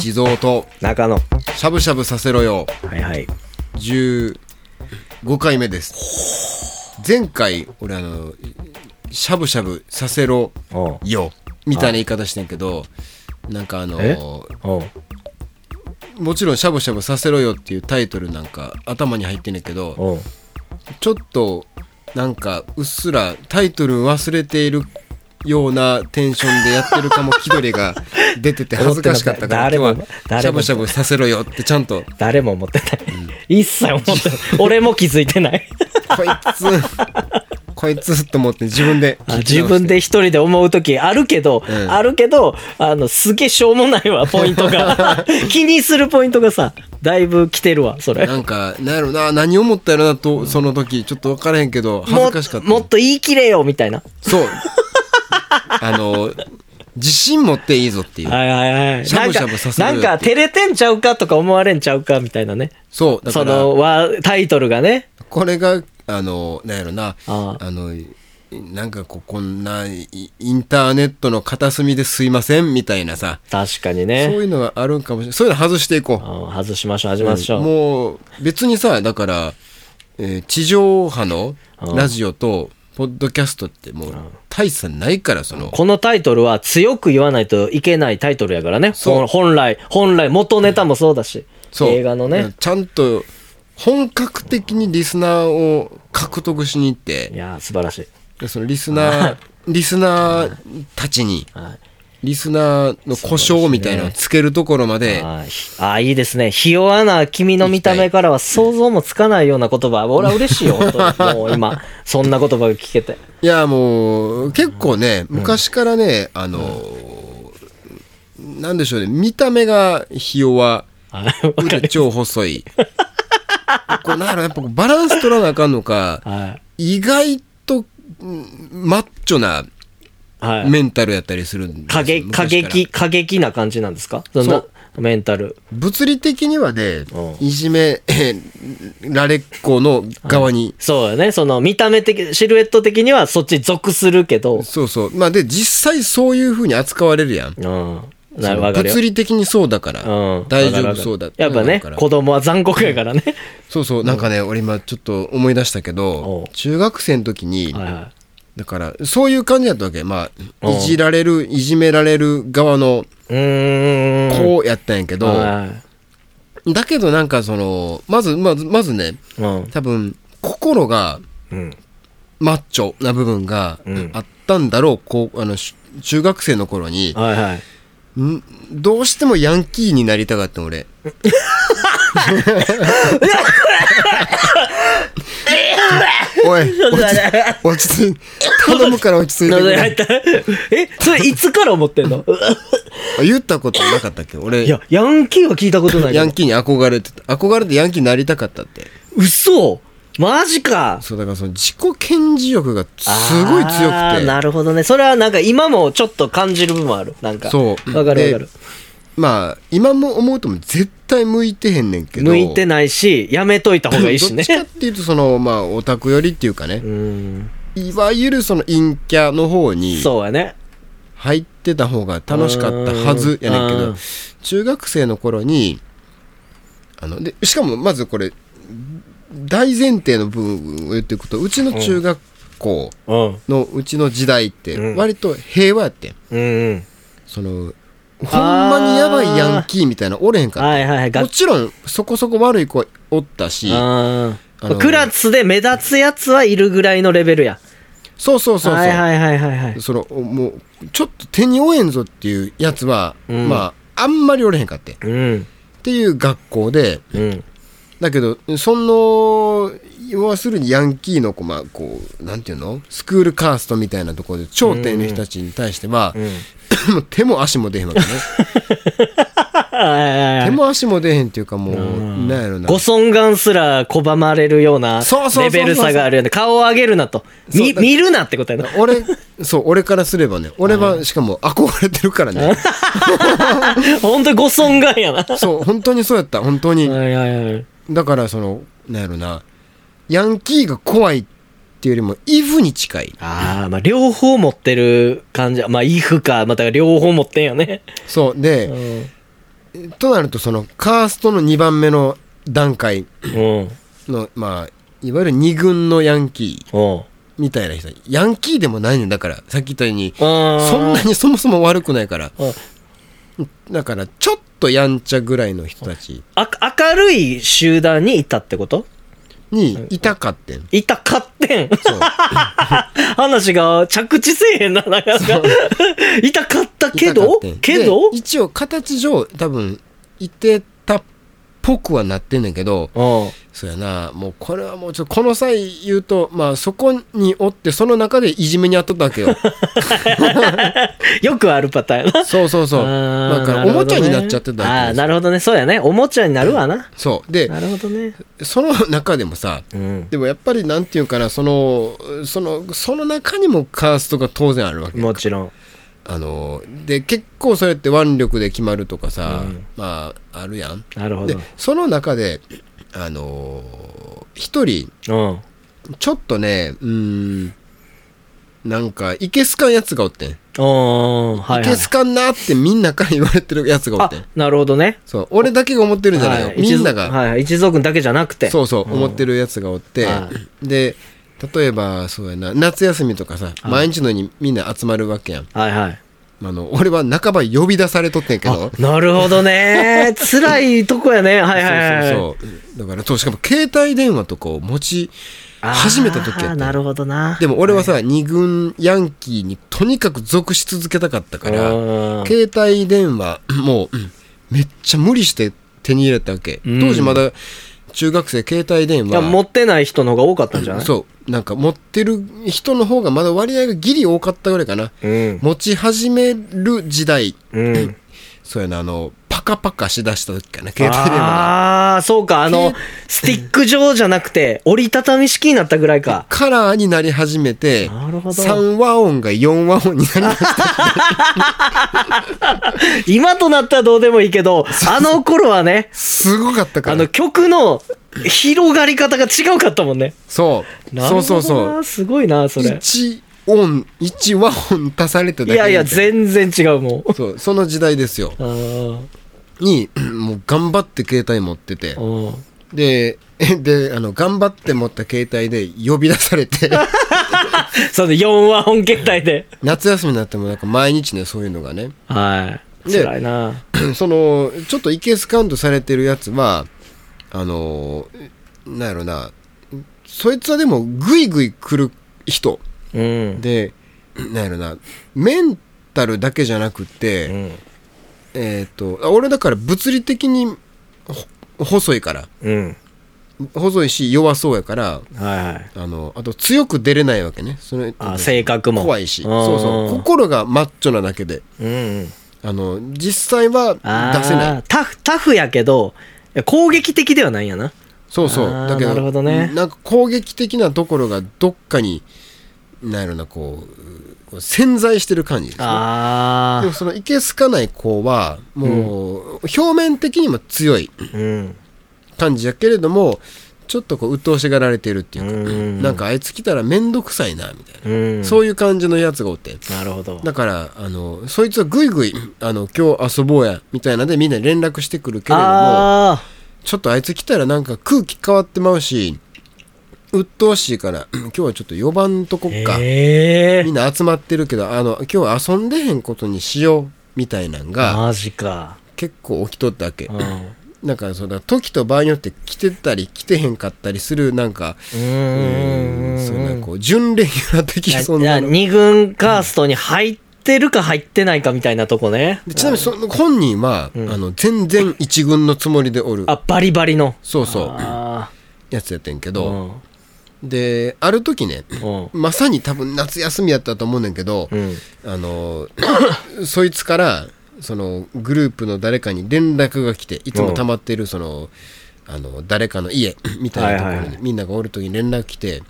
地蔵と中野。しゃぶしゃぶさせろよはいはい。15回目です前回俺あのしゃぶしゃぶさせろよみたいな言い方してんけどなんかあのもちろんしゃぶしゃぶさせろよっていうタイトルなんか頭に入ってんねんけどちょっとなんかうっすらタイトル忘れているようなテンションでやってるかも気取りが出てて恥ずかしかったから しゃぶしゃぶさせろよってちゃんと誰も思ってない。一切思ってない。俺も気づいてない。こいつこいつと思って自分であ自分で一人で思う時あるけど、うんあるけど、あの、すげえしょうもないわ、ポイントが。気にするポイントがさ、だいぶ来てるわ、それ。なんかなんやろな何思ったやろなとその時ちょっと分からへんけど恥ずかしかったももっと言い切れよ、みたいな。そう あの自信持っていいぞっていうはいはいはい。しゃぶしゃぶさせろよなんか、照れてんちゃうかとか思われんちゃうか、みたいなね。そそうだからの、わタイトルがね。これがあのなんやろなああのなんかこうこんないインターネットの片隅ですいませんみたいなさ確かにそうね。いうのがあるんかもしれないそういうの外していこうあ外しましょう、外しましょう。もう別にさだから、えー地上波のうんラジオとポッドキャストってもう大差ないからそのこのタイトルは強く言わないといけないタイトルやからね。本来、本来、元ネタもそうだし。そう映画のね。ちゃんと本格的にリスナーを獲得しに行っていやー、素晴らしい。でそのリスナーリスナーたちにはい。リスナーの故障みたいなのをつけるところまでああー、いいですね。ひ弱な君の見た目からは想像もつかないような言葉。俺は嬉しいよ。もう今、そんな言葉が聞けて。いやもう結構ね昔からね、あのなんでしょうね見た目がひ弱。腕超細い こうなんやろやっぱバランス取らなあかんのかはい。意外とうんマッチョなはい。メンタルやったりするんですよ過激、過激、過激な感じなんですか？そんなそうメンタル。物理的にはねうんいじめ られっ子の側にそうよね。その見た目的、シルエット的にはそっち属するけど。そうそうまあで実際そういうふうに扱われるやんうん。物。理的にそうだから、うん。大丈夫そうだやっぱね子供は残酷やからね。そうそうなんかね、俺今ちょっと思い出したけおどう中学生の時に、はいはだからそういう感じだったわけまあいじられるいじめられる側の。子やったんやけど、はいだけどなんかそのまずまずまずねうん。多分心がうん。マッチョな部分がうんあったんだろう、こうあのし中学生の頃にはいはい。んどうしてもヤンキーになりたかった俺。おい落ち着い頼むから落ち着いて。え、それいつから思ってんの？言ったことなかったっけ？俺いや、ヤンキーは聞いたことないヤンキーに憧れてた。憧れてヤンキーになりたかったって。嘘マジかそうだからその自己顕示欲がすごい強くてなるほどね。それはなんか今もちょっと感じる部分ある。なんか。そうわかるわでかる。まあ今も思うとも絶対向いてへんねんけど向いてないし、やめといた方がいいしね どっち。かっていうとそのまあオタク寄りっていうかねう、ん。いわゆるその陰キャの方にそうやね。入ってた方が楽しかったはずやねんけどうん中学生の頃にあのでしかもまずこれ大前提の部分を言っていくとうちの中学校うん。のうちの時代ってうん割と平和やってんうんうん。そのほんまにやばいヤンキーみたいなおれへんかっはいはいはい。もちろんそこそこ悪い子おったしクラスで目立つやつはいるぐらいのレベルや。そうそうそうそう、はいはいはいはいはい。そのもうちょっと手に負えんぞっていうやつは、うんまああんまりおれへんかってっうん。ていう学校でうん。だけどその要するにヤンキーの子まあこうなんていうの？スクールカーストみたいなところで頂点の人たちに対しては、うん。も う手も足も出へんわけね 手も足も出へんっていうかもう、うんなんやろなご尊厳すら拒まれるようなレベル差があるよね。顔を上げるなと。み見るなってことやな。俺そう俺からすればね俺はしかも憧れてるからね 本当にご尊厳やな。そう本当にそうやった本当にはいはいはい。だからそのなんやろなヤンキーが怖いっていうよりもイフに近いああ、まあ両方持ってる感じ。まあ、イフか、また両方持ってんよね。そうで、うん。となるとそのカーストの2番目の段階うん。のまあいわゆる2軍のヤンキーみたいな人ヤンキーでもないねんだからさっき言ったようにそそんなにそもそも悪くないからうんだからちょっとやんちゃぐらいの人たちあ明るい集団にいたってこと？にいたかってん。いたかってん。話が着地せえへんな、なかなか。いたかったけど？けど？で一応形上多分いてぽくはなってんねんけどうん。そうやなもうこれはもうちょっとこの際言うとまあそこにおってその中でいじめにあっとったわけよ よくあるパターン。そうそうそうだからおもちゃになっちゃってたああなるほどね。そうやね。おもちゃになるわな。そうでなるほどね。その中でもさうん。でもやっぱりなんていうかなそのそのその中にもカーストが当然あるわけもちろん。あので結構それって腕力で決まるとかさ、うんまああるやんでなるほど。その中であの一人うん。ちょっとねうーんなんかいけすかんやつがおってん、はい、はいいけ。すかんなってみんなから言われてるやつがおっあてん、なるほどね。そう俺だけが思ってるんじゃないよ、はいみんなが、一族はいはい。一族だけじゃなくて。そうそう、ん思ってるやつがおって、はで例えばそうやな夏休みとかさ毎日のようにみんな集まるわけやんはいはい。あの俺は半ば呼び出されとってんけどなるほどね。辛いとこやね。はいはいはい。そうそうだからそうしかも携帯電話とかを持ち始めた時やったなるほどな。でも俺はさ、二軍ヤンキーにとにかく属し続けたかったからうん携帯電話もううんめっちゃ無理して手に入れたわけうん当時まだ中学生携帯電話。持ってない人の方が多かったんじゃない？そう。なんか持ってる人の方がまだ割合がギリ多かったぐらいかな。うん。持ち始める時代。うん。そうやなあのパカパカしだした時かな携帯電話が。ああ、そうか。あの、スティック状じゃなくて、折りたたみ式になったぐらいか。カラーになり始めてなるほど。3和音が4和音になりました。今となったらどうでもいいけど、あの頃はね、すごかったから。あの曲の広がり方が違うかったもんね。そう。そうそうそう。すごいな、それ。1音1和音足されただけいやいや、全然違うもん。そうその時代ですよに もう頑張って携帯持っててうんで であの頑張って持った携帯で呼び出されて その4話本携帯で。夏休みになってもなんか毎日ねそういうのがねはい。で辛いな。そのちょっとイケスカウントされてるやつはあのなんやろなそいつはでもグイグイ来る人うん。でなんやろなメンタルだけじゃなくて、うん。えっ、とあ俺だから物理的にほ細いから。うん。細いし弱そうやから。はいはい。あのあと強く出れないわけね。そのあ性格も。怖いし。うん。そうそう。心がマッチョなだけで。うん。あの実際はあ出せない。ータフ、タフやけど、攻撃的ではないんやな。そうそう。だけどなるほどね。なんか攻撃的なところがどっかになんやろなこう潜在してる感じですねあでもそのいけすかない子はもう表面的にも強い。感じやけれどもちょっとこう鬱陶しがられてるっていうかうんなんかあいつ来たら面倒くさいなみたいな、うん。そういう感じのやつがおってなるほど。だからあのそいつはぐいぐいあの今日遊ぼうやみたいなんでみんなに連絡してくるけれどもあちょっとあいつ来たらなんか空気変わってまうし鬱陶しいから今日はちょっと4番とこあ。っか、ええみんな集まってるけどあの今日は遊んでへんことにしようみたいなんがマジか。結構起きとったわけうん。うなんかそうだ時と場合によって来てたり来てへんかったりするなんかーん。そんなこう準レギュラー的そんいやなの二軍カーストに入ってるか入ってないかみたいなとこね。でちなみにその本人は、うんあの全然一軍のつもりでおるあ、バリバリの。そうそうあやつやってんけあ。ど、である時ね。まさに多分夏休みやったと思うねんけど、うん。あの そいつからそのグループの誰かに連絡が来ていつも溜まってるそのあの誰かの家 みたいなところにはいはいはいみんながおる時に連絡来て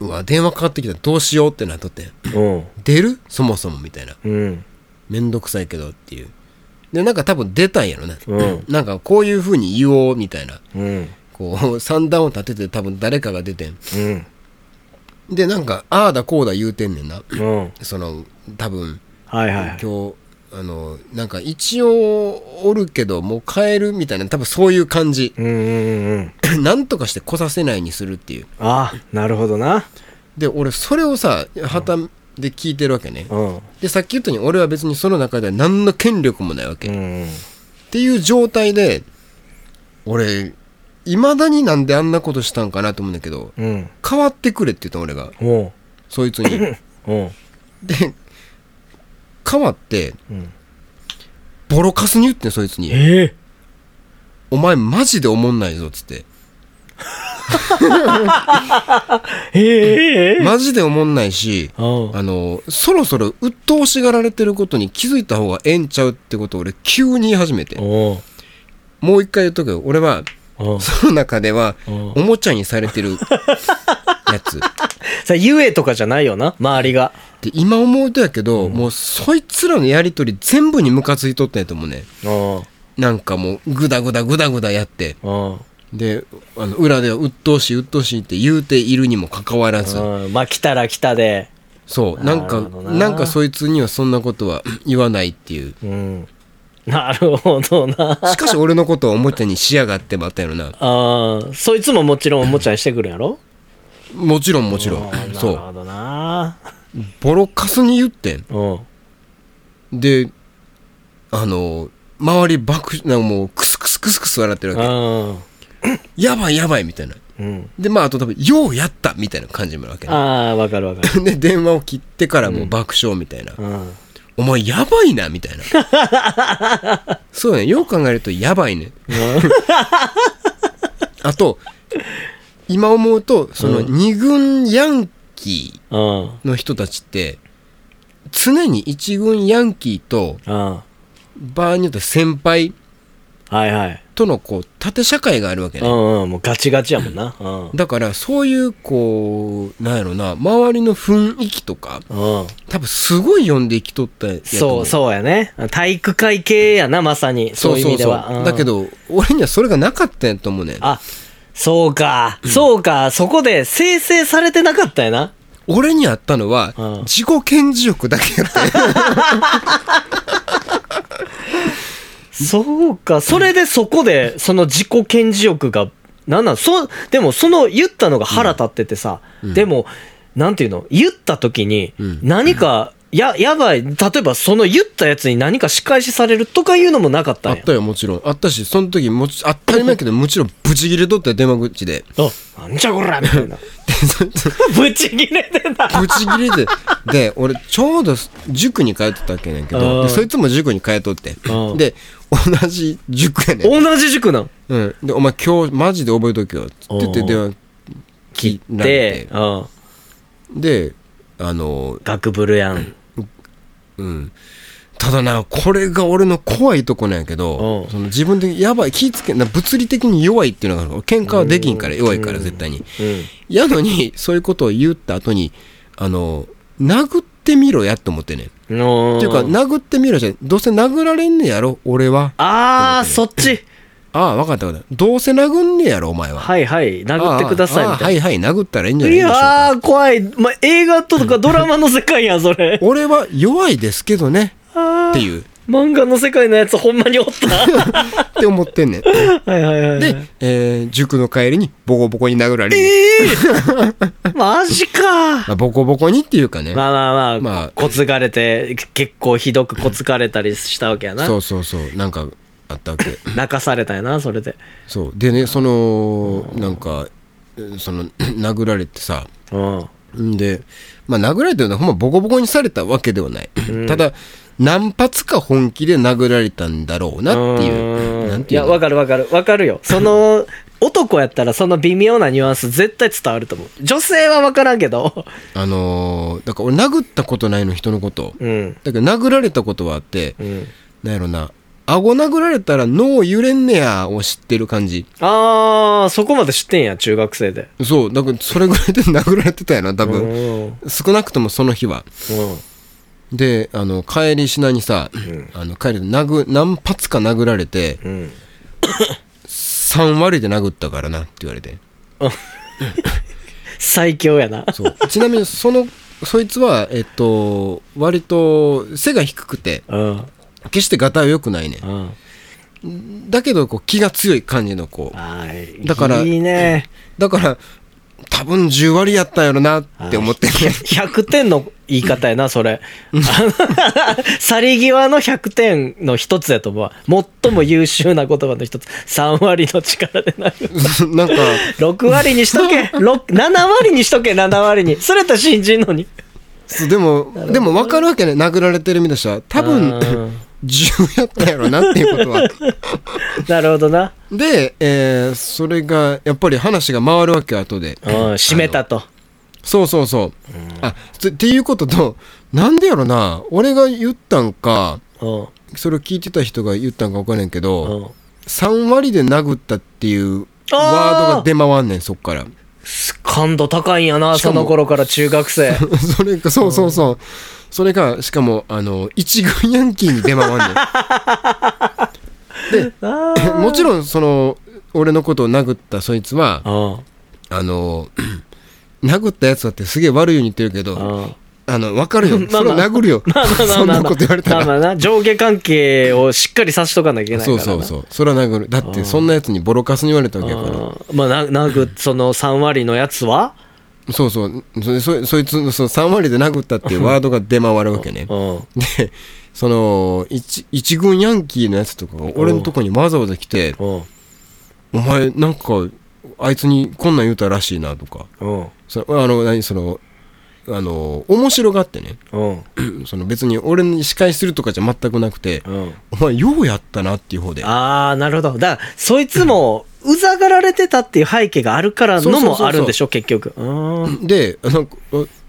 うわ電話かかってきたどうしようってなっとってうん。出る？そもそもみたいなうん。めんどくさいけどっていうでなんか多分出たんやろね、うんなんかこういう風に言おうみたいなうん。こう 三段を立てて多分誰かが出てんうん。でなんかああだこうだ言うてんねんなうん。その多分はいはい。今日あのなんか一応おるけどもう帰るみたいな多分そういう感じうんうんうん。なんとかして来させないにするっていうああ、なるほどな。で俺それをさ旗で聞いてるわけねうん。でさっき言ったように俺は別にその中では何の権力もないわけ、っうん。ていう状態で俺いまだになんであんなことしたんかなと思うんだけどうん。変わってくれって言ったの俺が。そいつに。で変わってうん。ボロカスに言ってんそいつに。ええ「お前マジでおもんないぞ」っつって。ええマジでおもんないしうんあのそろそろ鬱陶しがられてることに気づいた方がええんちゃうってことを俺急に言い始めて。もう一回言っとくよ。俺はその中ではうん。おもちゃにされてる やつ。さゆえとかじゃないよな周りが。で今思うとやけど、もうそいつらのやりとり全部にムカついとったんやと思うね。なんかもうグダグダグダグダやって。であの裏では鬱陶しい鬱陶しいって言うているにもかかわらず。うん。まあ来たら来たで。そう。なんかなんかそいつにはそんなことは 言わないっていう。うんなるほどな。しかし俺のことをおもちゃにしやがってばったやろな。ああそいつももちろんおもちゃにしてくるんやろ？もちろんもちろん。そう。るほどな。ボロカスに言ってん。うん。であの周り爆なんかもうクスクスクスクス笑ってるわうん。けやばいやばいみたいな。うん。でまああと多分ようやったみたいな感じもあるわけね。ああわかるわかる。で電話を切ってからもう爆笑みたいな、うんお前やばいなみたいな。そうねよう考えるとやばいね。あと今思うとその二軍ヤンキーの人たちって常に一軍ヤンキーとうん。場合によっては先輩はいはい。とのこう縦社会があるわけね、うんうんもうガチガチやもんな。うん。だからそういうこうなんやろな周りの雰囲気とかうん。多分すごい読んで生きとったやそうそうやね。体育会系やなまさに。そういう意味では。うん。だけど俺にはそれがなかったんやと思うねん。あそうか、そうか。そこで生成されてなかったやな。俺にあったのはうん。自己顕示欲だけやった そうか。それでそこでその自己顕示欲がなんなん？そでもその言ったのが腹立っててさ、でもなんていうの？言った時にうん。何か、ややばい。例えばその言ったやつに何か仕返しされるとかいうのもなかったんや。あったよもちろん。あったしその時もち当たり前やけどもちろんブチギレとったよ電話口で。あなんじゃこらみたいな。でそいつぶち切れてた。ブチギレてで俺ちょうど塾に通ってたわけねんけうんどでそいつも塾に通っとって。うんで同じ塾やねん。同じ塾なん？うん、でお前今日マジで覚えとけよっつってて電話切られて、でうん、であの学ブルやん。うん。ただなこれが俺の怖いとこなんやけどう。んその自分でやばい気ぃつけな物理的に弱いっていうのがある喧嘩はできんから弱いから絶対に。うん。やのにそういうことを言った後にあの殴ってみろやって思ってね。のっていうか殴ってみろじゃどうせ殴られんねやろ俺は。ああそっち。ああ分かった分かった。どうせ殴んねやろお前は。はいはい。殴ってくださいああみたいな。はいはい。殴ったらいいんじゃないいでしょうか。やー、怖い。ま、映画とかドラマの世界やん、それ。俺は弱いですけどね。っていう。漫画の世界のやつほんまにおった。って思ってんねんはいはいはいはい。で、えー塾の帰りにボコボコに殴られる、えー、マジか。まあ、ボコボコにっていうかね、まあまあまあ、まあこつがれて、結構ひどくこつかれたりしたわけやな。そうそうそうなんかあったわけ 泣かされたんやな、それで。そうでねそのなんかその 殴られてさうん。んでまあ殴られてるのはほんまボコボコにされたわけではない、ただ何発か本気で殴られたんだろうなっていううんいや、わかるわかる。わかるよ。その、男やったらその微妙なニュアンス絶対伝わると思う。女性はわからんけど。あのーだから俺殴ったことないの人のことうん。だけど殴られたことはあってうん。なんやろな顎殴られたら脳揺れんねやを知ってる感じあー、そこまで知ってんや、中学生で。そうだからそれぐらいで殴られてたやな多う分ん。うん。少なくともその日はであの帰りしなにさ、あの帰りで殴何発か殴られてうん。3割で殴ったからなって言われて。最強やな。そう。ちなみにそのそいつはえっと割と背が低くてうん。決してガタイは良くないねうん。だけどこう気が強い感じの子。だからいいね。だから多分10割やったんやろなって思ってね100 点の言い方やなそれ。去り際の100点の一つやと思うわ。最も優秀な言葉の一つ。3割の力でなる。なんか。6割にしとけ。6 7割にしとけ7割に。それやったら信じんのに。そうでもでも分かるわけね。殴られてる身としては多分うん10やったんやろなっていうことは。なるほどな。で、えーそれがやっぱり話が回るわけよ後で。うん閉めたと。そうそうそう、あつっていうこととなんでやろな。俺が言ったんかうん。それを聞いてた人が言ったんか分からんけど、うん。3割で殴ったっていうワードが出回んねんそっから。感度高いんやなしかもその頃から中学生。それかそうそうそうそれがしかもあの一軍ヤンキーに出回んねん。で もちろんその俺のことを殴ったそいつはうんあの 殴ったやつだってすげえ悪いように言ってるけどうんあの分かるよ。まあまあ。それは殴るよ。まあまあまあそんなこと言われたら。まあまあな。上下関係をしっかりさしとかなきゃいけないから。なそうそうそう。それは殴る。だってそんなやつにボロカスに言われたわけやから。あー。まあな殴その3割のやつはそうそう。そそそいつのその3割で殴ったっていうワードが出回るわけね。うん。でその一一軍ヤンキーのやつとかが俺のとこにわざわざ来てうん「お前なんかあいつにこんなん言うたらしいな」とか。うん。そあの何そのあの面白がってね。うん。その別に俺に仕返しするとかじゃ全くなくてうん「お前ようやったな」っていう方で。ああなるほど。だからそいつも うざがられてたっていう背景があるからのもあるんでしょ結局。うん。であの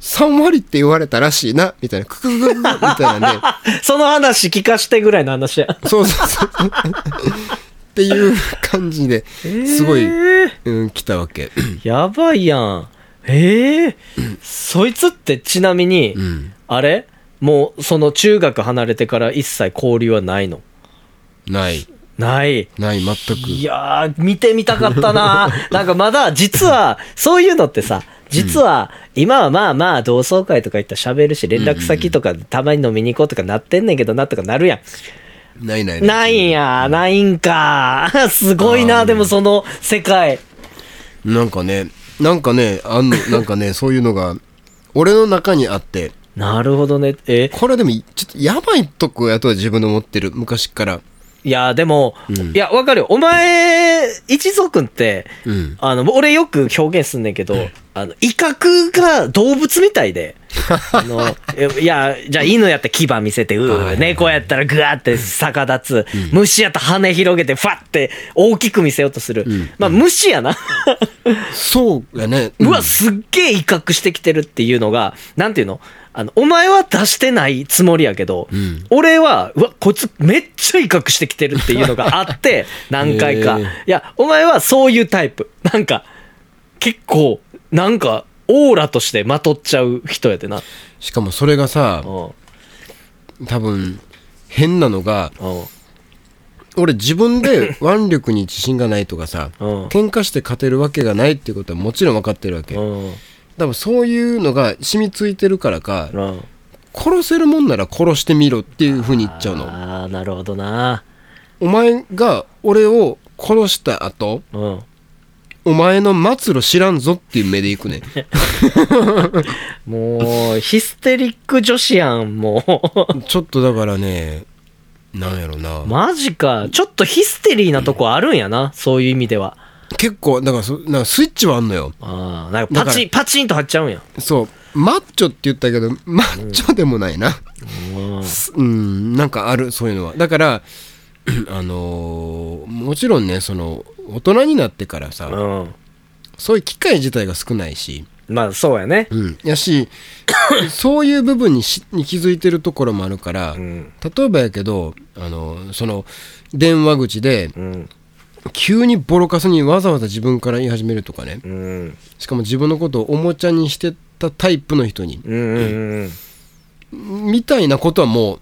3割って言われたらしいなみたいなククククみたいなんでその話聞かしてぐらいの話やそうそうそうっていう感じですごい、えーうん、来たわけやばいやんええそいつってちなみに、うん。あれ？もうその中学離れてから一切交流はないの？ない。ない。ない全く。いやー、見てみたかったな。なんかまだ、実は、そういうのってさ、実は、今はまあまあ、同窓会とか行ったら喋るし、連絡先とかたまに飲みに行こうとかなってんねんけどなとかなるやん。ないないない。んや、ないんか。すごいな、でもその世界。なんかねなんかねあんの なんかねそういうのが俺の中にあって。なるほどね。え、これでもちょっとやばいとこやとは自分で思ってる昔からいや、でも、うん。いや、わかるよ。お前、一族って、うん。あの、俺よく表現すんねんけど、あの、威嚇が動物みたいで、あの、いや、じゃあ犬やったら牙見せて、う猫やったらグワーって逆立つ、虫やったら羽広げて、ファって大きく見せようとする。まあ、虫やな。そうやね。うわ、すっげえ威嚇してきてるっていうのが、なんていうの？あの、お前は出してないつもりやけど、ん。俺は、うわ、こいつめっちゃ威嚇してきてるっていうのがあって、何回か。いや、お前はそういうタイプ。なんか、結構、なんか、オーラとしてまとっちゃう人やでな。しかもそれがさうん。多分変なのがうん。俺自分で 腕力に自信がないとかさうん。喧嘩して勝てるわけがないっていうことはもちろん分かってるわけ。うん多分そういうのが染みついてるからかうん殺せるもんなら殺してみろっていうふうに言っちゃうのああ、なるほどな。お前が俺を殺した後うん。お前の末路知らんぞっていう目でいくね もう、ヒステリック女子やん、もう。ちょっとだからねなんやろな、マジか。ちょっとヒステリーなとこあるんやな。そういう意味では。結構だからそなんかスイッチはあんのよああ、パチン、パチンと張っちゃうんや。そうマッチョって言ったけどマッチョでもないなうんうんなんかあるそういうのはだから あのーもちろんねその大人になってからさ、うん。そういう機会自体が少ないし、まあ、そうやね。うん、やし そういう部分にしに気づいてるところもあるから、うん。例えばやけどあのその電話口でうん。急にボロカスにわざわざ自分から言い始めるとかねうん。しかも自分のことをおもちゃにしてたタイプの人にうん。うん。うん。みたいなことはも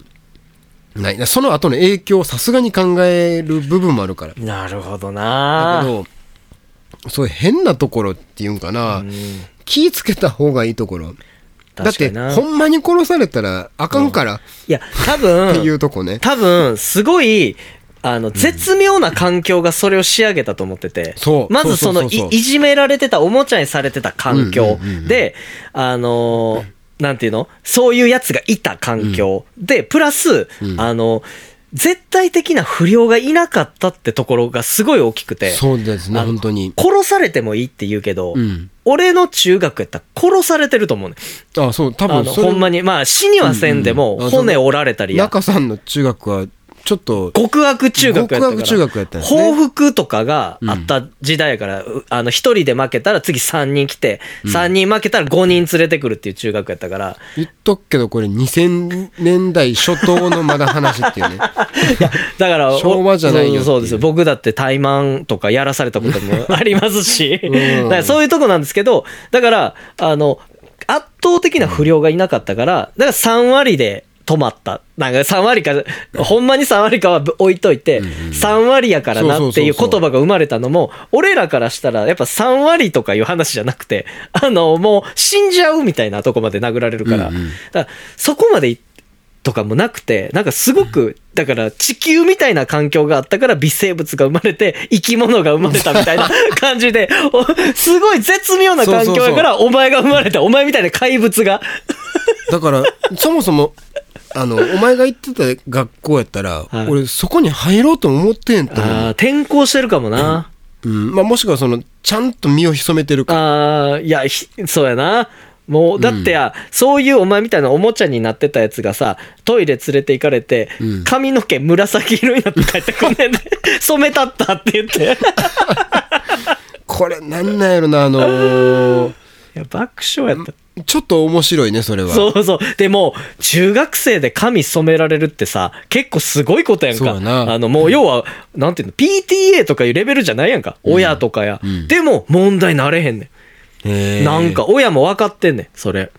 うないその後の影響をさすがに考える部分もあるからなるほどだなけどそういう変なところっていうんかな、うん気ぃつけた方がいいところだって。ほんまに殺されたらあかんからいや、多ってい分、うとこね、多分、すごい、あの、絶妙な環境がそれを仕上げたと思ってて。まずそのい、いじめられてた、おもちゃにされてた環境。で、あのーなんていうの？そういうやつがいた環境。で、プラス、うん。あの、絶対的な不良がいなかったってところがすごい大きくて。そうですね本当に。殺されてもいいって言うけど、うん。俺の中学やったら殺されてると思うね。あそう多分ほんまに。まあ、死にはせんでも、骨折られたりや。中さんの中学はちょっと極悪中学やったから。極悪中学やったね。報復とかがあった時代やから、うあの、一人で負けたら次三人来て、三人負けたら五人連れてくるっていう中学やったから、言っとくけどこれ2000年代初頭のまだ話っていうね。だから、昭和じゃないよそうですよ。僕だって怠慢とかやらされたこともありますし、ん。だからそういうとこなんですけど、だから、あの、圧倒的な不良がいなかったから、だから3割で止まった。なんか3割か、ほんまに3割かは置いといて、3割やからなっていう言葉が生まれたのも、俺らからしたらやっぱ3割とかいう話じゃなくて、あの、もう死んじゃうみたいなとこまで殴られるから、うんうん。だからそこまでいとかもなくて、なんかすごく、だから地球みたいな環境があったから微生物が生まれて、生き物が生まれたみたいな 感じで、おすごい絶妙な環境やから、お前が生まれた、お前みたいな怪物が。だからそもそもあのお前が行ってた学校やったら、はい俺そこに入ろうと思ってんと思うああ、転校してるかもな。うんまあ、もしくはそのちゃんと身を潜めてるかああ、いや、ひそうやな。もう、だってや、そういうお前みたいなおもちゃになってたやつがさ、トイレ連れて行かれて、うん髪の毛紫色になって帰ってくんねんで、染めたったって言って。これなんなんやろなあのーいや、爆笑やった。ちょっと面白いねそれはそうそう。でも、中学生で髪染められるってさ、結構すごいことやんか。あの、もう要は、なんていうの、PTA とかいうレベルじゃないやんか。親とかや。うんでも、問題なれへんねん。なんか、親も分かってんねん、それ。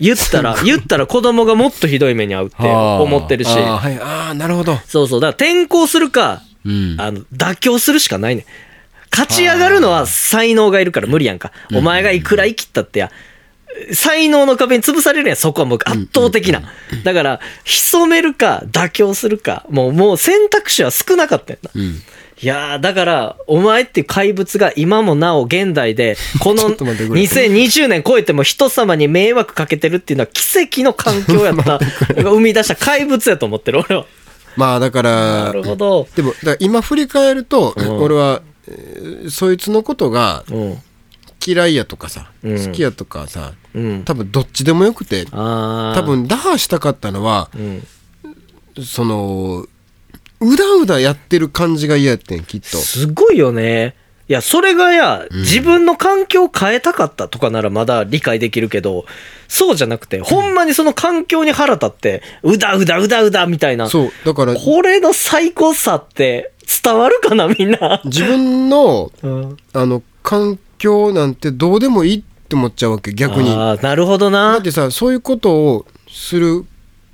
言ったら、言ったら子供がもっとひどい目に遭うって はあ思ってるし。あーはいあーなるほどそうそう。だから転校するか、うんあの、妥協するしかないねん。勝ち上がるのは才能がいるから無理やんか。お前がいくら生きったってや。才能の壁に潰されるやん、そこはもう圧倒的な。だから、潜めるか、妥協するか、もう、もう選択肢は少なかったやんな。うんいやー、だから、お前っていう怪物が今もなお現代で、このちょっと待ってくれ2020年超えても人様に迷惑かけてるっていうのは奇跡の環境やった、生み出した怪物やと思ってる、俺は。まあだからなるほど。でも今振り返ると、ん俺は、えーそいつのことがうん。嫌いやとかさ、うん好きやとかさうん。多分どっちでもよくて多、分打破したかったのはうん。そのうだうだやってる感じが嫌やってんきっとすごいよね。いや、それがや、自分の環境を変えたかったとかならまだ理解できるけど、そうじゃなくて、ほんまにその環境に腹立って、うだうだうだうだみたいな。そうだからこれの最高さって伝わるかな、みんな。自分のうん、あの環境なんてどうでもいいって思っちゃうわけ逆にああ、なるほどなだっ。てさそういうことをする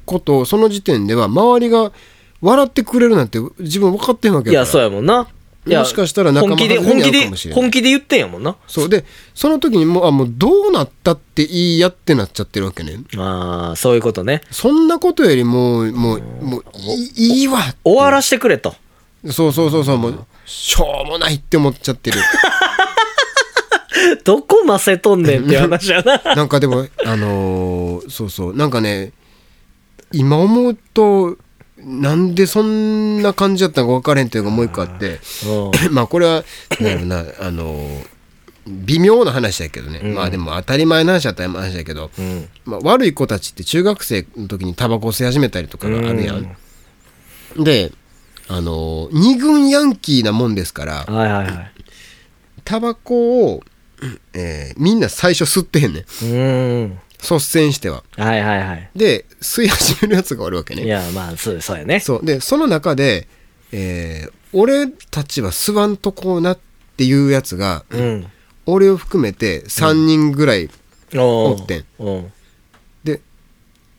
ことをその時点では周りが笑ってくれるなんて自分分かってんわけいや、そうやもんな。もしかしたら仲間本気で、外れにかもしれ、ない本気で言ってんやもんな。そうでその時にもうあもうどうなったっていいやってなっちゃってるわけねああ、そういうことね。そんなことよりもうもうもういいいいわ終わらしてくれと。そうそうそうそうもうしょうもないって思っちゃってる どこませとんねんっていう話やな。なんかでもあのーそうそうなんかね今思うとなんでそんな感じだったのか分からへんっていうのがもう一個あってうん まあこれはなんやろなあのー微妙な話だけどね、うんまあでも当たり前の話は当たり前の話だけど、うん。まあ、悪い子たちって中学生の時にタバコ吸い始めたりとかがあるやん。であのー二軍ヤンキーなもんですからはいはいはい。タバコを、えーみんな最初吸ってへんねんうーん。率先しては。はいはいはい。で吸い始めるやつがおるわけね。いや、まあ、そうそうやね。そうでその中で、えー俺たちは吸わんとこうなっていうやつが、うん。俺を含めて3人ぐらい、おおってん。うん。で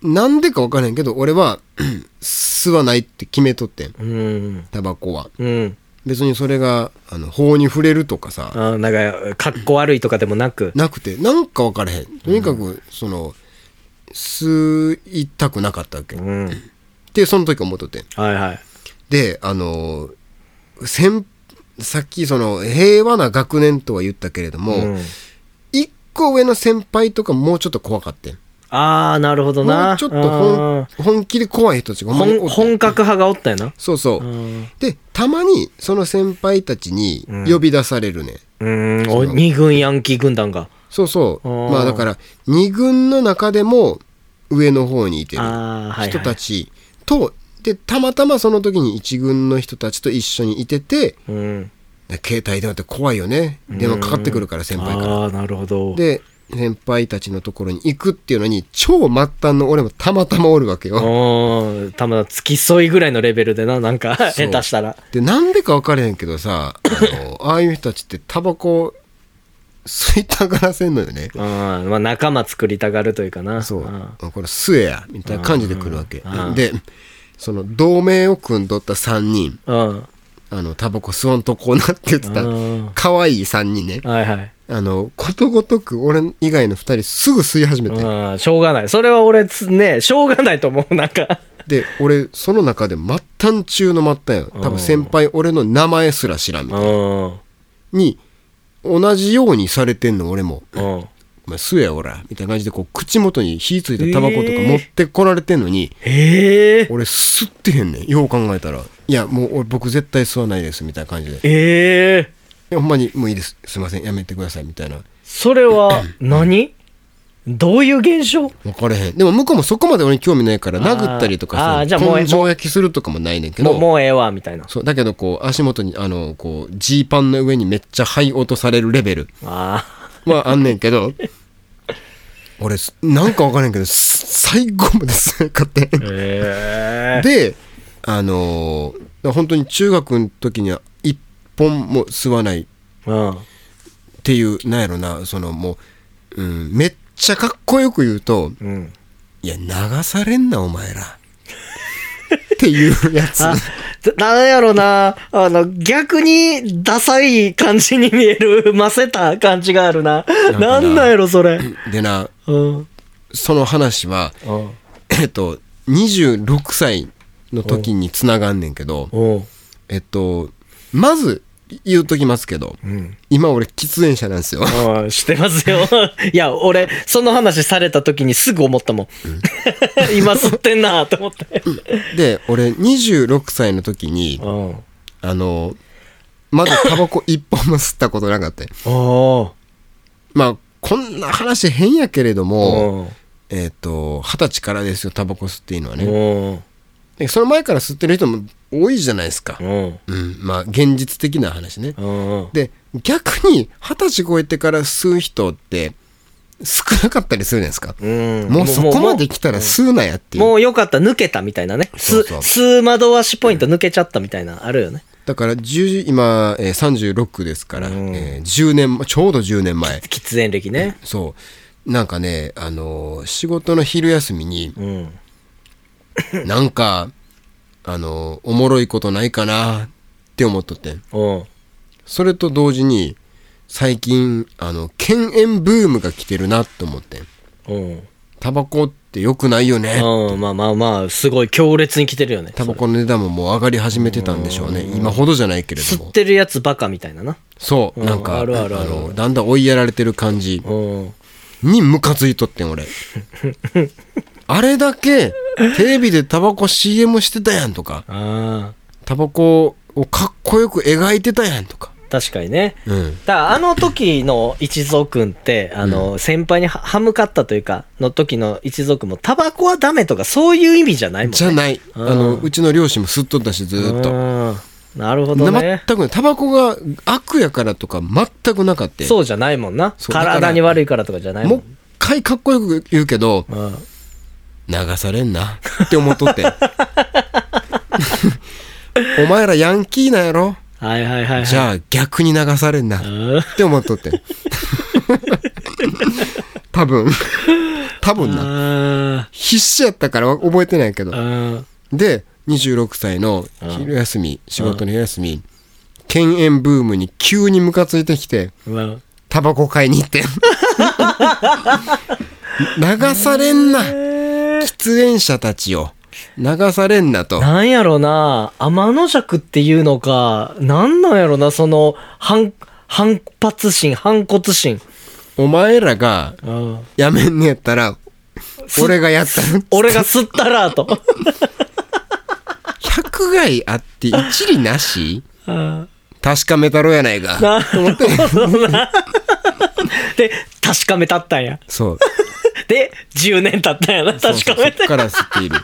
なんでか分からへんけど俺は 吸わないって決めとってん。タバコはうん。別にそれがあの法に触れるとかさあなんか、かっこ悪いとかでもなく。なくてなんか分からへんとにかくその吸いたくなかったわけ。っうん。て、その時思っとって。はいはい。で、あの、先、さっきその平和な学年とは言ったけれども、うん一個上の先輩とかもうちょっと怖かったんああ、なるほどな。もうちょっと本本気で怖い人たちがうんほんまにおって本本格派がおったよな。そうそう。うん。で、たまにその先輩たちに呼び出されるね。うん。お二軍ヤンキー軍団が。そうそう。あーまあだから、二軍の中でも上の方にいてるはい、はい。人たちと、で、たまたまその時に一軍の人たちと一緒にいてて、うん。携帯電話って怖いよね。電話かかってくるから、先輩から。ああ、なるほど。で、先輩たちのところに行くっていうのに、超末端の俺もたまたまおるわけよ。うん。たま付き添いぐらいのレベルでな、なんか、下手したら。で、なんでか分からへんけどさ、あの、ああいう人たちってタバコ吸いたがらせんのよね。うん。まあ、仲間作りたがるというかな。そう。んこれ吸えや、みたいな感じで来るわけうん。で、その同盟を組んどった3人、うん。あの、タバコ吸わんとこうなって言ってたうん、可愛い3人ね。はいはい。あの、ことごとく俺以外の2人すぐ吸い始めて。うん、しょうがない。それは俺つ、ね、しょうがないと思う、なんか。で、俺、その中で末端中の末端よ。多分先輩、俺の名前すら知らんみたいな。うん。に、同じようにされてんの、俺も。うん。お前吸えや、おら。みたいな感じで、こう、口元に火ついたタバコとか持ってこられてんのに、ええ俺吸ってへんねん。よう考えたら。いや、もう俺僕絶対吸わないです、みたいな感じで。いええやほんまに、もういいです。すいません、やめてください、みたいな。それは何、どういう現象？分かれへん。でも向こうもそこまで俺に興味ないから、殴ったりとかさ、あーじゃあもう根性焼きするとかもないねんけど、もうええわ、みたいな。そう、だけどこう、足元に、あの、こう、ジーパンの上にめっちゃ灰落とされるレベルあはあんねんけど、俺、すなんか分からへんけど、す最後まで吸えかってん。あ。ええで、あのー本当に中学の時には一本も吸わないっうん。ていう、なんやろな、そのもう、うん、めっちゃかっこよく言うと、うん。いや、流されんな、お前ら。っていうやつ。あ、なんやろな。あの、逆にダサい感じに見える、ませた感じがあるな。かななんなんやろ、それ。でな、うん。うん。その話は、えっと、26歳の時につながんねんけど、うん。えっと、まず言うときますけど、うん。今俺喫煙者なんですよ。うん、してますよ。いや、俺、その話された時にすぐ思ったもん。今吸ってんなと思って。で、俺26歳の時に、うん。あの、まだタバコ一本も吸ったことなかったよまあ、こんな話変やけれども、うん。えっ、と、二十歳からですよ、タバコ吸っていいのはね。その前から吸ってる人も多いじゃないですか。うん。うん、まあ、現実的な話ね。うん。で、逆に、二十歳超えてから吸う人って、少なかったりするじゃないですか。うん。もうそこまで来たら吸うなやっていう。もうよかった、抜けたみたいなね。す、そうそう数窓足ポイント抜けちゃったみたいな、あるよね。だから、10今、えー36ですから、うんえー10年、ちょうど10年前。喫煙歴ね。そう。なんかね、あのー仕事の昼休みに、うん。なんか、あのーおもろいことないかなって思っとってん。うん。それと同時に、最近、あの、犬猿ブームが来てるなって思ってん。うん。タバコって良くないよね。うん。まあまあまあ、すごい強烈に来てるよね。タバコの値段ももう上がり始めてたんでしょうね。今ほどじゃないけれども。吸ってるやつバカみたいなな。そう、うんなんか、あるあるあるの、だんだん追いやられてる感じうん。にムカついとってん、俺。あれだけ、テレビでタバコ CM してたやんとか。タバコをかっこよく描いてたやんとか。確かにね。うん。だからあの時の一族って、あの、先輩には歯向かったというか、の時の一族も、タバコはダメとかそういう意味じゃないもんね。じゃない。あうんの、うちの両親も吸っとったし、ずーっと。うんなるほどね。全く。タバコが悪やからとか全くなかった。そうじゃないもんな。体に悪いからとかじゃないも。もうん一回かっこよく言うけど、うん流されんなって思っとって。お前らヤンキーなんやろ？はいはいはいはい。じゃあ逆に流されんなうんって思っとって。多分。多分な。あ必死やったから覚えてないけどで、26歳の昼休み、仕事の昼休み、犬猿ブームに急にムカついてきて、うんタバコ買いに行って。流されんな。喫煙者たちよ流されんなと。なんやろな、天の弱っていうのか、なんなんやろな、その、反、反発心、反骨心。お前らがうん。やめんねやったら俺がやったの俺が吸ったら、と。100害あって一理なし？うん。確かめたろやないか。なるほどな。で、確かめたったんや。そうで、10年経ったんやな、そう確かめ。そうそってから吸っている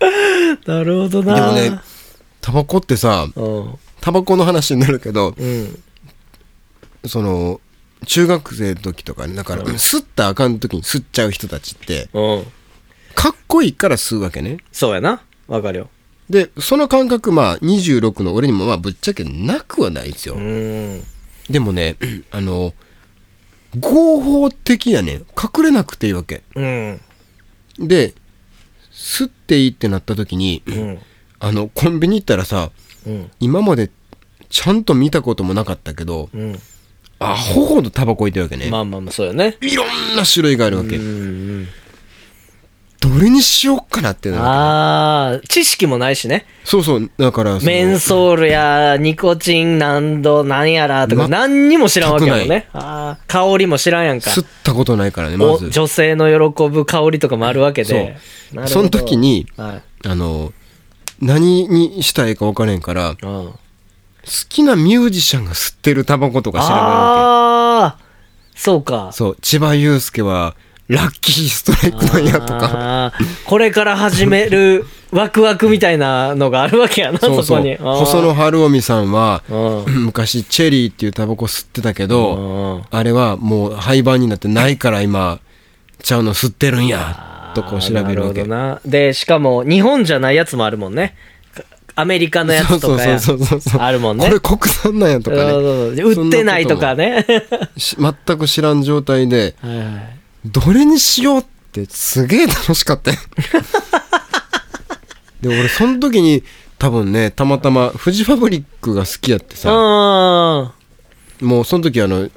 なるほどな。でもねタバコってさうん。タバコの話になるけどうん。その中学生の時とかねだから吸ったらあかん時に吸っちゃう人たちってうん。かっこいいから吸うわけねそうやな。わかるよ。でその感覚まあ26の俺にもまあぶっちゃけなくはないですよ、うん。でもね あの合法的やねん隠れなくていいわけうん。で吸っていいってなった時にうん。あのコンビニ行ったらさうん。今までちゃんと見たこともなかったけどうん。アホほどタバコ置いてるわけね、まあまあまあ、そうよね。いろんな種類があるわけ、うん。どれにしようかなってなああ、知識もないしね。けそうそうだからメンソールやニコチン何度何やらとかま何にも知らんわけやもん全くなね。ああ、香りも知らんやんか。吸ったことないからねまずお女性の喜ぶ香りとかもあるわけで。なるほどその時にはい。あの何にしたらいいか分からへんから好うん。きなミュージシャンが吸ってるタバコとか調べるわああ、そうかけ。そう千葉雄介はラッキーストライクなんやとか。これから始めるワクワクみたいなのがあるわけやな、そこに。細野晴臣さんはうん。昔チェリーっていうタバコ吸ってたけどうん。あれはもう廃盤になってないから今ちゃうの吸ってるんやとこう調べるわけ。なるほどな。で、しかも日本じゃないやつもあるもんね。アメリカのやつとかあるもんね。これ国産なんやとかね。売ってないとかね。し全く知らん状態ではいはいどれにしようってすげえ楽しかったよ。で俺その時に多分ねたまたまフジファブリックが好きやってさ。うん。もうその時あの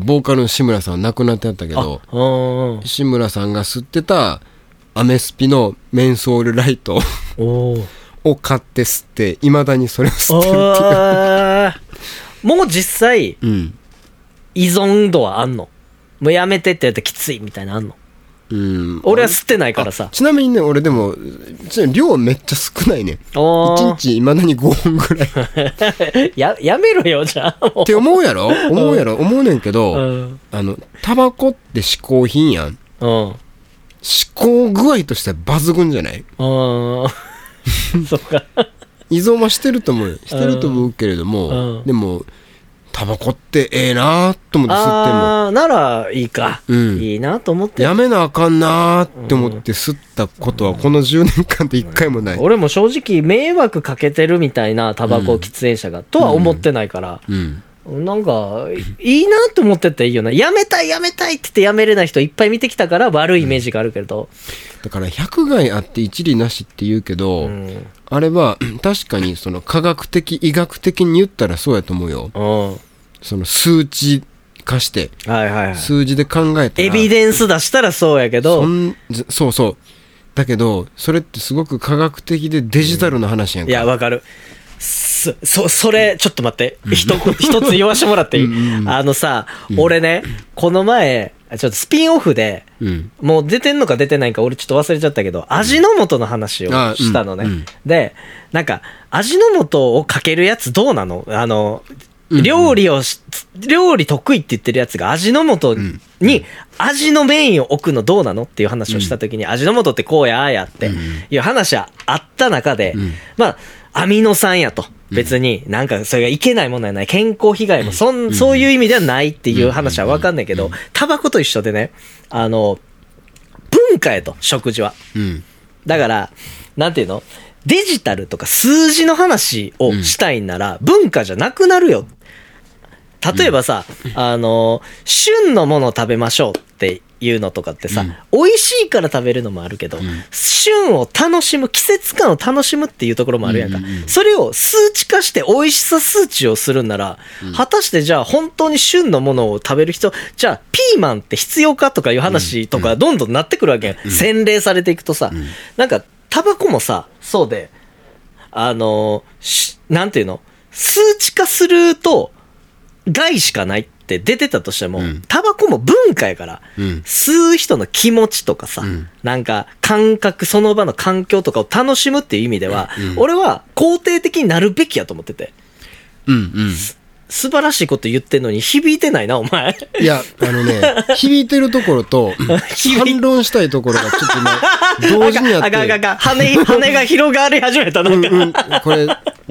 ボーカルの志村さん亡くなってあったけど。志村さんが吸ってたアメスピのメンソールライト。を買って吸っていまだにそれを吸ってるっていう。もう実際、うん。依存度はあんの？もうやめてってやったらきついみたいなのあんの？うん。俺は吸ってないからさ。ちなみにね俺でもちなみに量めっちゃ少ないね。お1ー日いまだに5本ぐらい。や、やめろよ、じゃあ。もって思うやろ？思うやろ？思うねんけど、ううん。あのタバコって嗜好品やん。うん。嗜好具合としては抜群じゃない？うん。そっか。依存はしてると思うよ。してると思うけれども、うん。でもタバコってええなーと思って吸ってああ、ならいいか。うん。いいなと思って。もやめなあかんなーって思って吸ったことはこの10年間で1回もない、俺も正直迷惑かけてるみたいなタバコ喫煙者が、とは思ってないから、うん、なんか、いいなと思ってていいよな。やめたいやめたいって言ってやめれない人いっぱい見てきたから悪いイメージがあるけど。だから100害あって一理なしって言うけど、うん。あれは 確かにその科学的医学的に言ったらそうやと思うようん。その数値化してはいはいはい。数字で考えたらエビデンス出したらそうやけそど、んずそうそうだけどそれってすごく科学的でデジタルな話やんか、いや、わかる。そ、そ、それ、ちょっと待って。一つ言わしてもらっていい？あのさ、俺ね、この前、ちょっとスピンオフで、うん。もう出てんのか出てないんか俺ちょっと忘れちゃったけど、味の素の話をあしたのね。うん。うんで、なんか、味の素をかけるやつどうなの？あの、うん料理をし、料理得意って言ってるやつが味の素に味のメインを置くのどうなの？っていう話をした時に、味の素ってこうやああやっていう話はあった中で、ん。まあ、アミノ酸やと。別になんかそれがいけないものはない。健康被害もそん、そういう意味ではないっていう話はわかんないけど、タバコと一緒でね、あの、文化やと、食事は。うん。だから、なんていうの？デジタルとか数字の話をしたいんなら、文化じゃなくなるよ。例えばさ、あの、旬のものを食べましょうっていうのとかってさ、美味しいから食べるのもあるけど、旬を楽しむ、季節感を楽しむっていうところもあるやんか。うんうんうんそれを数値化して美味しさ数値をするんなら、果たしてじゃあ本当に旬のものを食べる人、じゃあピーマンって必要かとかいう話とかどんどんなってくるわけやん。洗礼されていくとさ、なんかタバコもさ、そうで、あのなんていうの？数値化すると害しかない。って出てたとしてもうん、タバコも文化やから、うん。吸う人の気持ちとかさ、ん。なんか感覚、その場の環境とかを楽しむっていう意味では、うん。俺は肯定的になるべきやと思ってて。うんうん。素晴らしいこと言ってんのに響いてないな、お前。いやあのね 響いてるところと反論したいところがちょっと今 同時にあって。あかん羽、羽が広がり始めた、なんか。うんうん。これ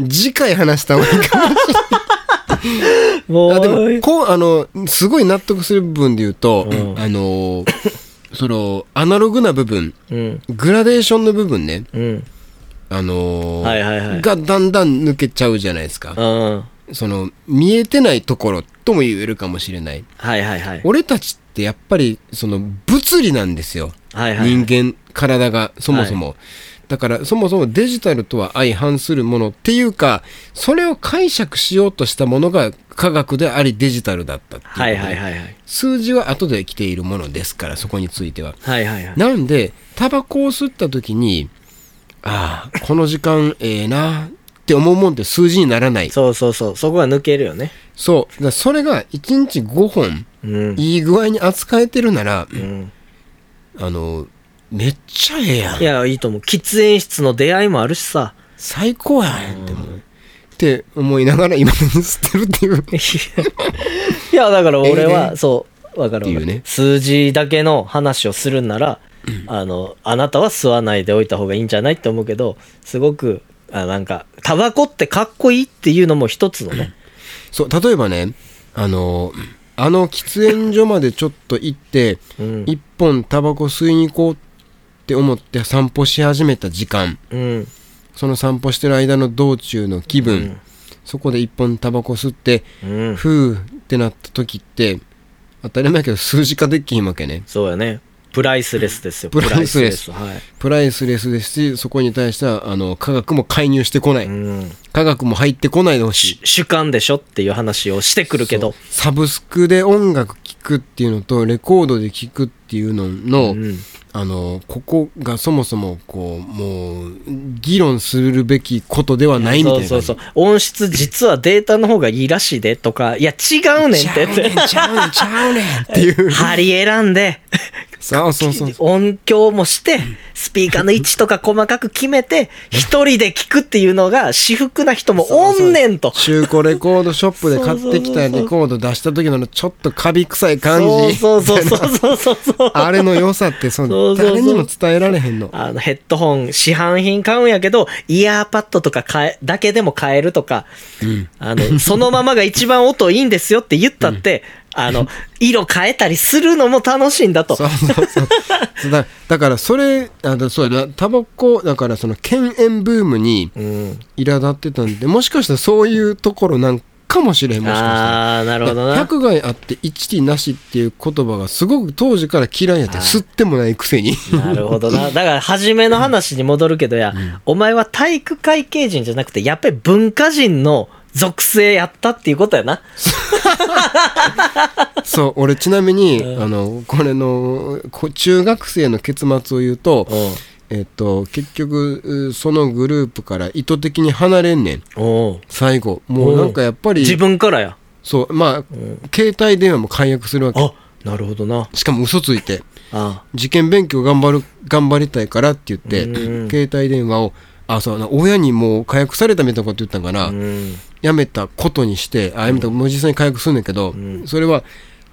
次回話した方がいいかもしれないあでもこうあのすごい納得する部分で言うと、うん。あのそのアナログな部分うん、グラデーションの部分ね。うん、あのはいはいはい。がだんだん抜けちゃうじゃないですか。うん。その見えてないところとも言えるかもしれない。はいはいはい。俺たちってやっぱりその物理なんですよ。はいはい。人間体がそもそも、だからそもそもデジタルとは相反するものっていうかそれを解釈しようとしたものが科学でありデジタルだったっていうはいはいはいはい。数字は後で来ているものですからそこについてははいはいはい。なんでタバコを吸った時にああこの時間ええなって思うもんって数字にならないそうそうそう。そこが抜けるよね。そうだそれが1日5本うん。いい具合に扱えてるならうん。あのめっちゃええやん。いや、いいと思う。喫煙室の出会いもあるしさ。最高やんって思うって思いながら今に吸ってるっていう。いや、だから俺ええは、そう、わかるわかる、ね。数字だけの話をするんなら、あの、あなたは吸わないでおいた方がいいんじゃないって思うけど、すごく、あなんか、タバコってかっこいいっていうのも一つのね。そう例えばねあのあの喫煙所までちょっと行ってうん。一本タバコ吸いに行こうって思って散歩し始めた時間うん。その散歩してる間の道中の気分、うんそこで一本タバコ吸ってうん。ふーってなった時って当たり前やけど数字化できひんわけねそうやね。プライスレスですよ。プライスレスプライはい。プライスレスですしそこに対してはあの科学も介入してこない、うん。科学も入ってこないでほしい主主観でしょっていう話をしてくるけど。サブスクで音楽聴くっていうのとレコードで聴くっていうのの、うん。あのここがそもそもこうもう議論するべきことではないみたいな。そうそうそう。音質実はデータの方がいいらしいでとか、いや違うねんって。ちゃうねんちゃうねんちゃうねんっていう。針選んで、そうそうそう。音響もして、スピーカーの位置とか細かく決めて、一人で聞くっていうのが私服な人もおんねんと。中古レコードショップで買ってきたレコード出した時のちょっとカビ臭い感じ。そうそうそうそうそうそう。あれの良さってその誰にも伝えられへんの。あのヘッドホン市販品買うんやけど、イヤーパッドとか買え、だけでも買えるとか、あの、そのままが一番音いいんですよって言ったって、あの、色変えたりするのも楽しいんだと。そうそうそうだだからそれあのそうやなタバコだからその犬猿ブームにうん。苛立ってたんでもしかしたらそういうところなんかもしれんもしかしたらああ、なるほどな。百害あって一理なしっていう言葉がすごく当時から嫌いやってあー吸ってもないくせになるほどな。だから、初めの話に戻るけどや、お前は体育会系人じゃなくて、やっぱり文化人の属性やったっていうことやな。そう俺ちなみに、うん。あのこれのこ中学生の結末を言うと、えっと結局うそのグループから意図的に離れんねん。最後。もうなんかやっぱり自分からや。そうまあ、携帯電話も解約するわけ。あ、なるほどな。しかも嘘ついてあ受験勉強頑張る頑張りたいからって言って、うん。携帯電話をあそうな親にもう解約されたみたいなこと言ったんかな、うん。やめたことにしてあやめたもう実際に解約するんだけど、んそれは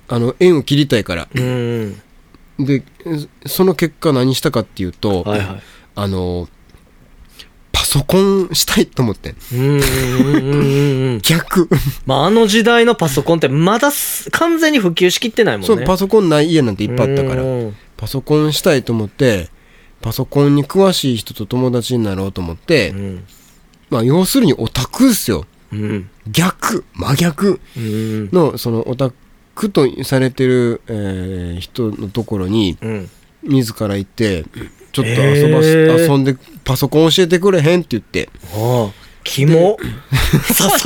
あの縁を切りたいからうん。でその結果何したかっていうと、はいはい。あのパソコンしたいと思ってんうんうんうんうんうん。逆まあ、あの時代のパソコンってまだす完全に普及しきってないもんね。そうパソコンない家なんていっぱいあったからうんパソコンしたいと思ってパソコンに詳しい人と友達になろうと思って、うん。まあ要するにオタクっすようん。逆真逆うん。のそのオタクとされてる、えー人のところにうん。自ら行ってちょっと遊ばし、へー遊んでパソコン教えてくれへんって言ってああ、キモ。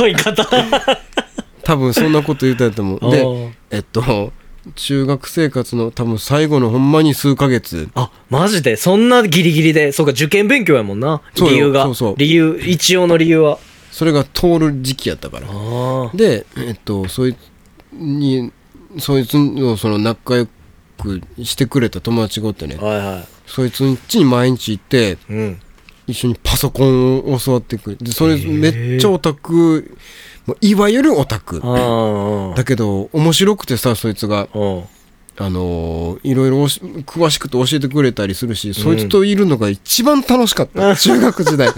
誘い方？多分そんなこと言ったと思うでえっと中学生活の多分最後のほんまに数ヶ月あ、マジで？そんなギリギリで？そうか、受験勉強やもんな。理由が。そうそう理由、一応の理由は。それが通る時期やったからあでえっとそいつにそいつのその仲良くしてくれた友達がおってねあ。はいはそいつん家に毎日行ってい。うん。一緒にパソコンを教わってくれでそれめっちゃオタクいわゆるオタク。だけど面白くてさそいつがうん。あのーいろいろ詳しくて教えてくれたりするし、そいつといるのが一番楽しかった 中学時代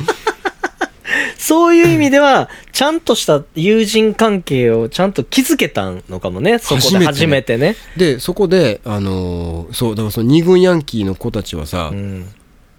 そういう意味では、ちゃんとした友人関係をちゃんと築けたのかもね。そこで初めてね。でそこであのーそうだからその二軍ヤンキーの子たちはさ、うん。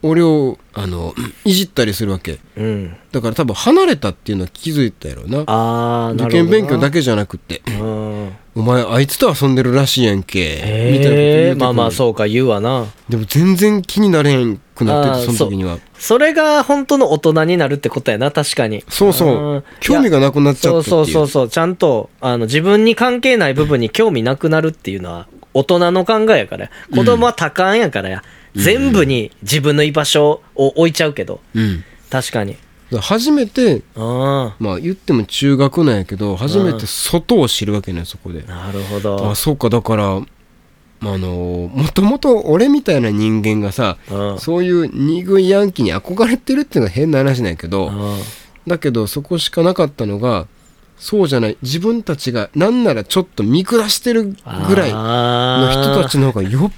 俺をあの いじったりするわけうん。だから多分離れたっていうのは気づいたやろうなあ。受験勉強だけじゃなくってうん。お前あいつと遊んでるらしいやんけみたいなこと言うまあまあそうか、言うわな。でも全然気になれへんくなってその時にはそれが本当の大人になるってことやな、確かに。そうそううん興味がなくなっちゃううそうそうそう、ちゃんと、あの、自分に関係ない部分に興味なくなるっていうのは、大人の考えやから。子供は多感やからや。全部に自分の居場所を置いちゃうけど。うん確かに。初めてあまあ言っても中学なんやけど初めて外を知るわけねそこであ、なるほどあ。そうかだからあのもともと俺みたいな人間がさうん。そういう二軍ヤンキーに憧れてるっていうのは変な話なんやけどうん。だけどそこしかなかったのがそうじゃない自分たちがなんならちょっと見下してるぐらいのの人たちの方がよっ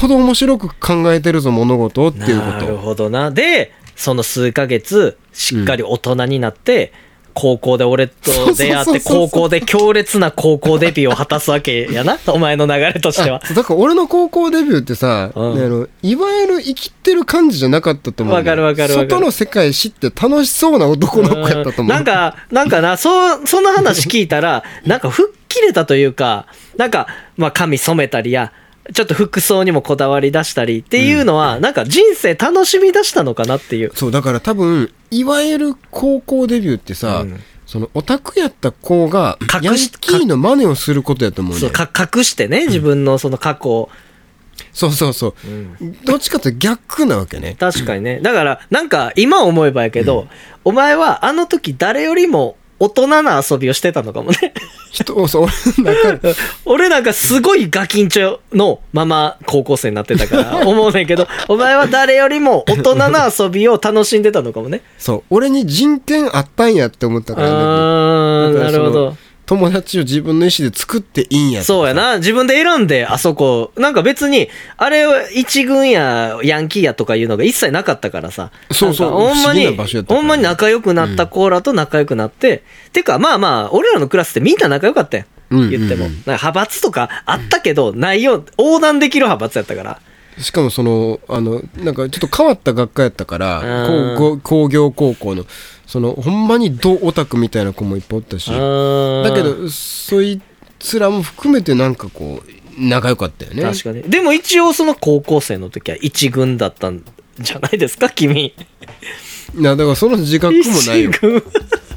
ぽど面白く考えてるぞ物事をっていうこなるとほどな。で、その数ヶ月、しっかり大人になって、高校で俺と出会って、高校で強烈な高校デビューを果たすわけやな。お前の流れとしては。あだから俺の高校デビューってさ、うん。ねあのいわゆる生きてる感じじゃなかったと思う。わかるわかる外の世界知って楽しそうな男の子やったと思う。なんか、なんかな、そう、その話聞いたら、なんか吹っ切れたというか、なんか、まあ髪染めたりや、ちょっと服装にもこだわり出したりっていうのは、なんか人生楽しみ出したのかなっていう。そうだから多分いわゆる高校デビューってさ、うん。そのオタクやった子がヤン隠しキーの真似をすることやと思うねそう、か、隠してね、自分のその過去を。そうそうそう、どっちかって逆なわけね。確かにね。だから、なんか、今思えばやけど、お前はあの時誰よりも大人な遊びをしてたのかもね。俺なんかすごいガキンチョのまま高校生になってたから 思うねんけど、お前は誰よりも大人な遊びを楽しんでたのかもね。そう俺に人権あったんやって思ったからねあー、なるほど。友達を自分の意思で作っていいんやそうやな。自分で選んで、あそこ。なんか別に、あれは一軍やヤンキーやとかいうのが一切なかったからさ。そうそうほんまに、ほんまに仲良くなったコーラと仲良くなって、てかまあまあ、俺らのクラスってみんな仲良かったやん。うん言っても。派閥とかあったけど、内容、横断できる派閥やったから。しかもそのあのなんかちょっと変わった学科やったからうん。工工工業高校のそのほんまにドオタクみたいな子もいっぱいおったしだだけどそいつらも含めてなんかこう仲良かったよね。確かに。でも一応その高校生の時は一軍だったんじゃないですか、君。いやだからその自覚もないよ。一軍。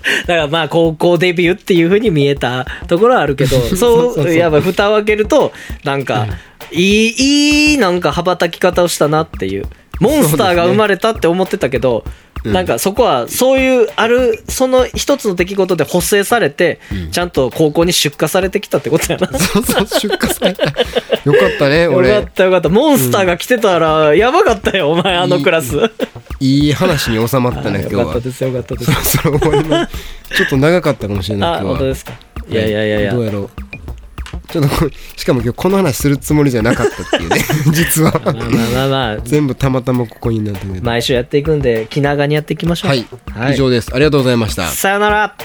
だからまあ高校デビューっていう風に見えたところはあるけど、そう、やっぱ蓋を開けると、なんか、いい、いいなんか羽ばたき方をしたなっていう。モンスターが生まれたって思ってたけど、うんなんかそこはそういうあるその一つの出来事で補正されて、ちゃんと高校に出荷されてきたってことやな。そうそう出荷された よかったねよか俺ったよかった。モンスターが来てたら、やばかったよ、お前、あのクラス。いい話に収まったねよ 今日はかったです、よかったです そ。ろそろ終わりますちょっと長かったかもしれないあ、本当ですか。いやいやいやいやど。うやろうちょっとしかも今日この話するつもりじゃなかったっていうね。実は。まあまあまあまあ、全部たまたまここになったけど毎週やっていくんで、気長にやっていきましょう。はい、はい。以上です。ありがとうございました。さよなら。